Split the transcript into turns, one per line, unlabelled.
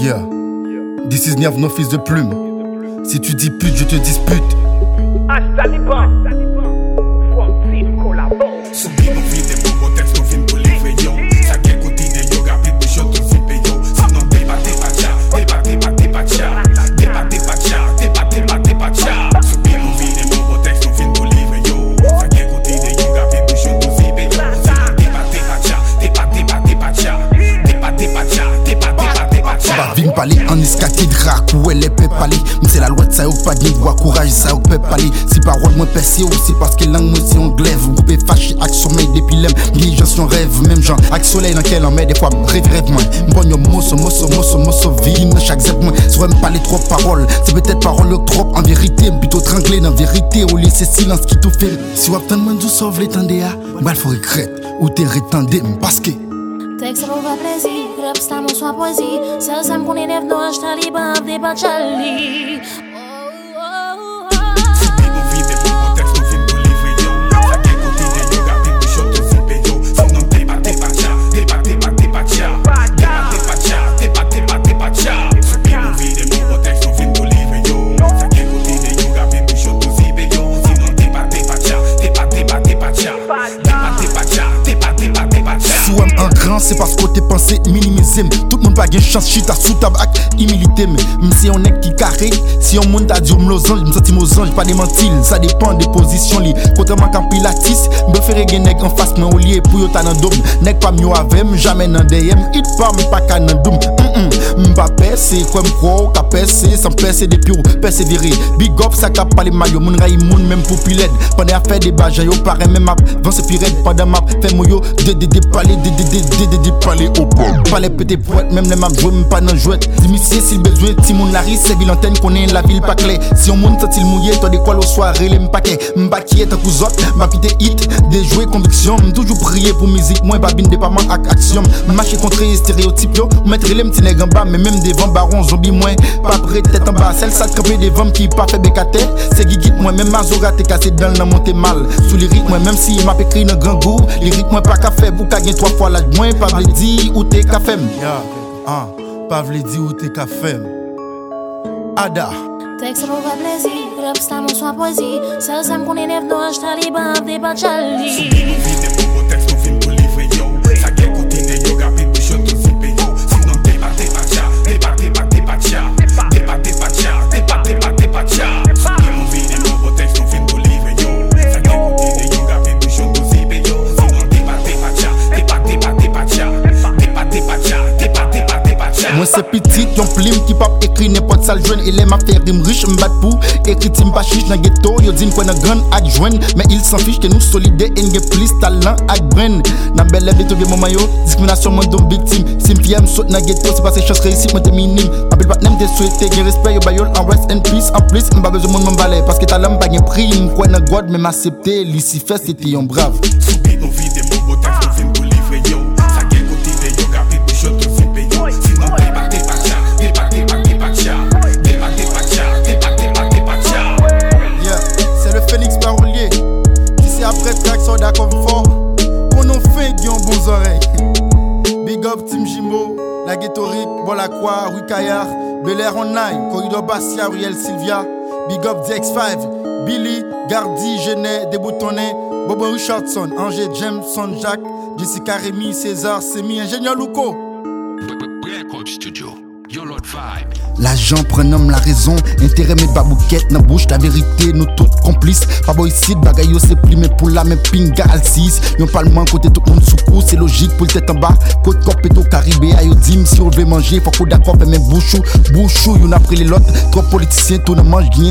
Yeah. This is Niav, no fils de plume. Si tu dis pute, je te dispute.
Vin
pali an iskati drak ou elle pe pali Mse la loi sa yo sa yo pe pali Si mwen si paske lang mwen si on glaive. Goupe fache ak sommeil depi lem Mli jan son rêve Même jan ak soleil nan kel an men Des fois rêve rêve mwen Mbon yo moso moso moso moso Vi nan chak zep mwen me trop parole C'est peut-être parole yo trop en vérité Plutôt tranglé nan vérité Ou laisser silence qui tout fait. Si wap tan mwen dou sauve l'étendé a Mbal fò regret ou te retende Paske
Tek se pou va plezi, rap sta moun swa poezi Sel sam konen ev nou anj taliban ap de pa
se pas kote panse minimize m Tout moun pa gen chans chita sou tab ak imilite m Mse yon nek ki kare, si yon moun ta di ou m lo zanj M senti mo zanj, pa de mentil, sa depan de pozisyon li Kontreman kan pilatis, mbe fere gen nek an fas men ou liye pou yo ta nan dom Nek pa m yo avem, jamen nan deyem, it pa m pa ka nan dom M pa pese, kwen m kwa ou ka pese, san depi ou persevere Big up sa ka pale mayo, moun ray moun menm pou piled Pande a fe de bajan yo pare men map, vanse pi red Pande map, fe mo yo, de de de pale, de de de de de de au même les map joué, m pa nan jouet. Dimisye si bezwe, ti moun lari, se vilantene konen la vil pa kle Si yon moun sentil mouye, to de kwa lo soare le m pake M pa kiye ta kou zot, ma pite hit, de jouer conviction M toujou priye pou mizik, mwen babine depaman ak aksyon M mache kontre stereotip yo, m metre le m ti neg an ba Men même devan baron zombi mwen, pa pre tèt an ba Sel sa krepe devan ki pa fe bekate Se gigit mwen, même azora te kase dan nan monte mal. Sou lirik mwen, même si m ap ekri nan gran gou Lirik mwen pa ka fe, pou ka gen 3 fois l'aj mwen Pa vle di ou te ka fem Ya, an, pa vle di ou te ka fem Ada.
Tek se pou rap sta moun swa poezi Sel konen ev nou anj taliban ap de
Mwen se pitit, yon plim ki pap ekri nepot sal jwen. Ele map ter rim rich, mbat pou ekri tim pa chish nan geto Yo din kwen nan gran ak jwen Men il san fish ke nou solide en ge plis talan ak bren. Nan bel lev de tobe mwen mayo, Diskriminasyon mwen don viktim Sim fiyem sot nan geto, se pase chans reisip mwen te minim. Abil patnem te souete gen respect yo bayol an rest and peace. An plis mba bezo moun mwen bale, paske talan mba gen pri Mwen kwen nan god men m'asepte, lisi fes ete yon brav soda confort qu'on en fait qui ont bons oreilles. Big up Team Jimbo, la Ghettorique, Bolakwa, Rue Caillard, Bel Air Online, Corridor Bastia, Riel Sylvia, Big up DX5, Billy, Gardi, Genet, Déboutonné, Bobo Richardson, Angers, James, Son Jack, Jessica Rémy, César, Semi, Ingénieur Louko. L'agent prénomme la raison, intérêt mes babouquettes, nan bouche la vérité, nous toutes complices. Pas ici, bagay yo c'est mais pour la même pinga al 6. Yon parlement côté tout monde sous coup, c'est logique pour le tête en bas. Côte cop et au Caribé, ayo dim, si on veut manger, faut qu'on d'accord, même bouchou, bouchou, yon a pris les lots. Trop politiciens, tout ne mange rien,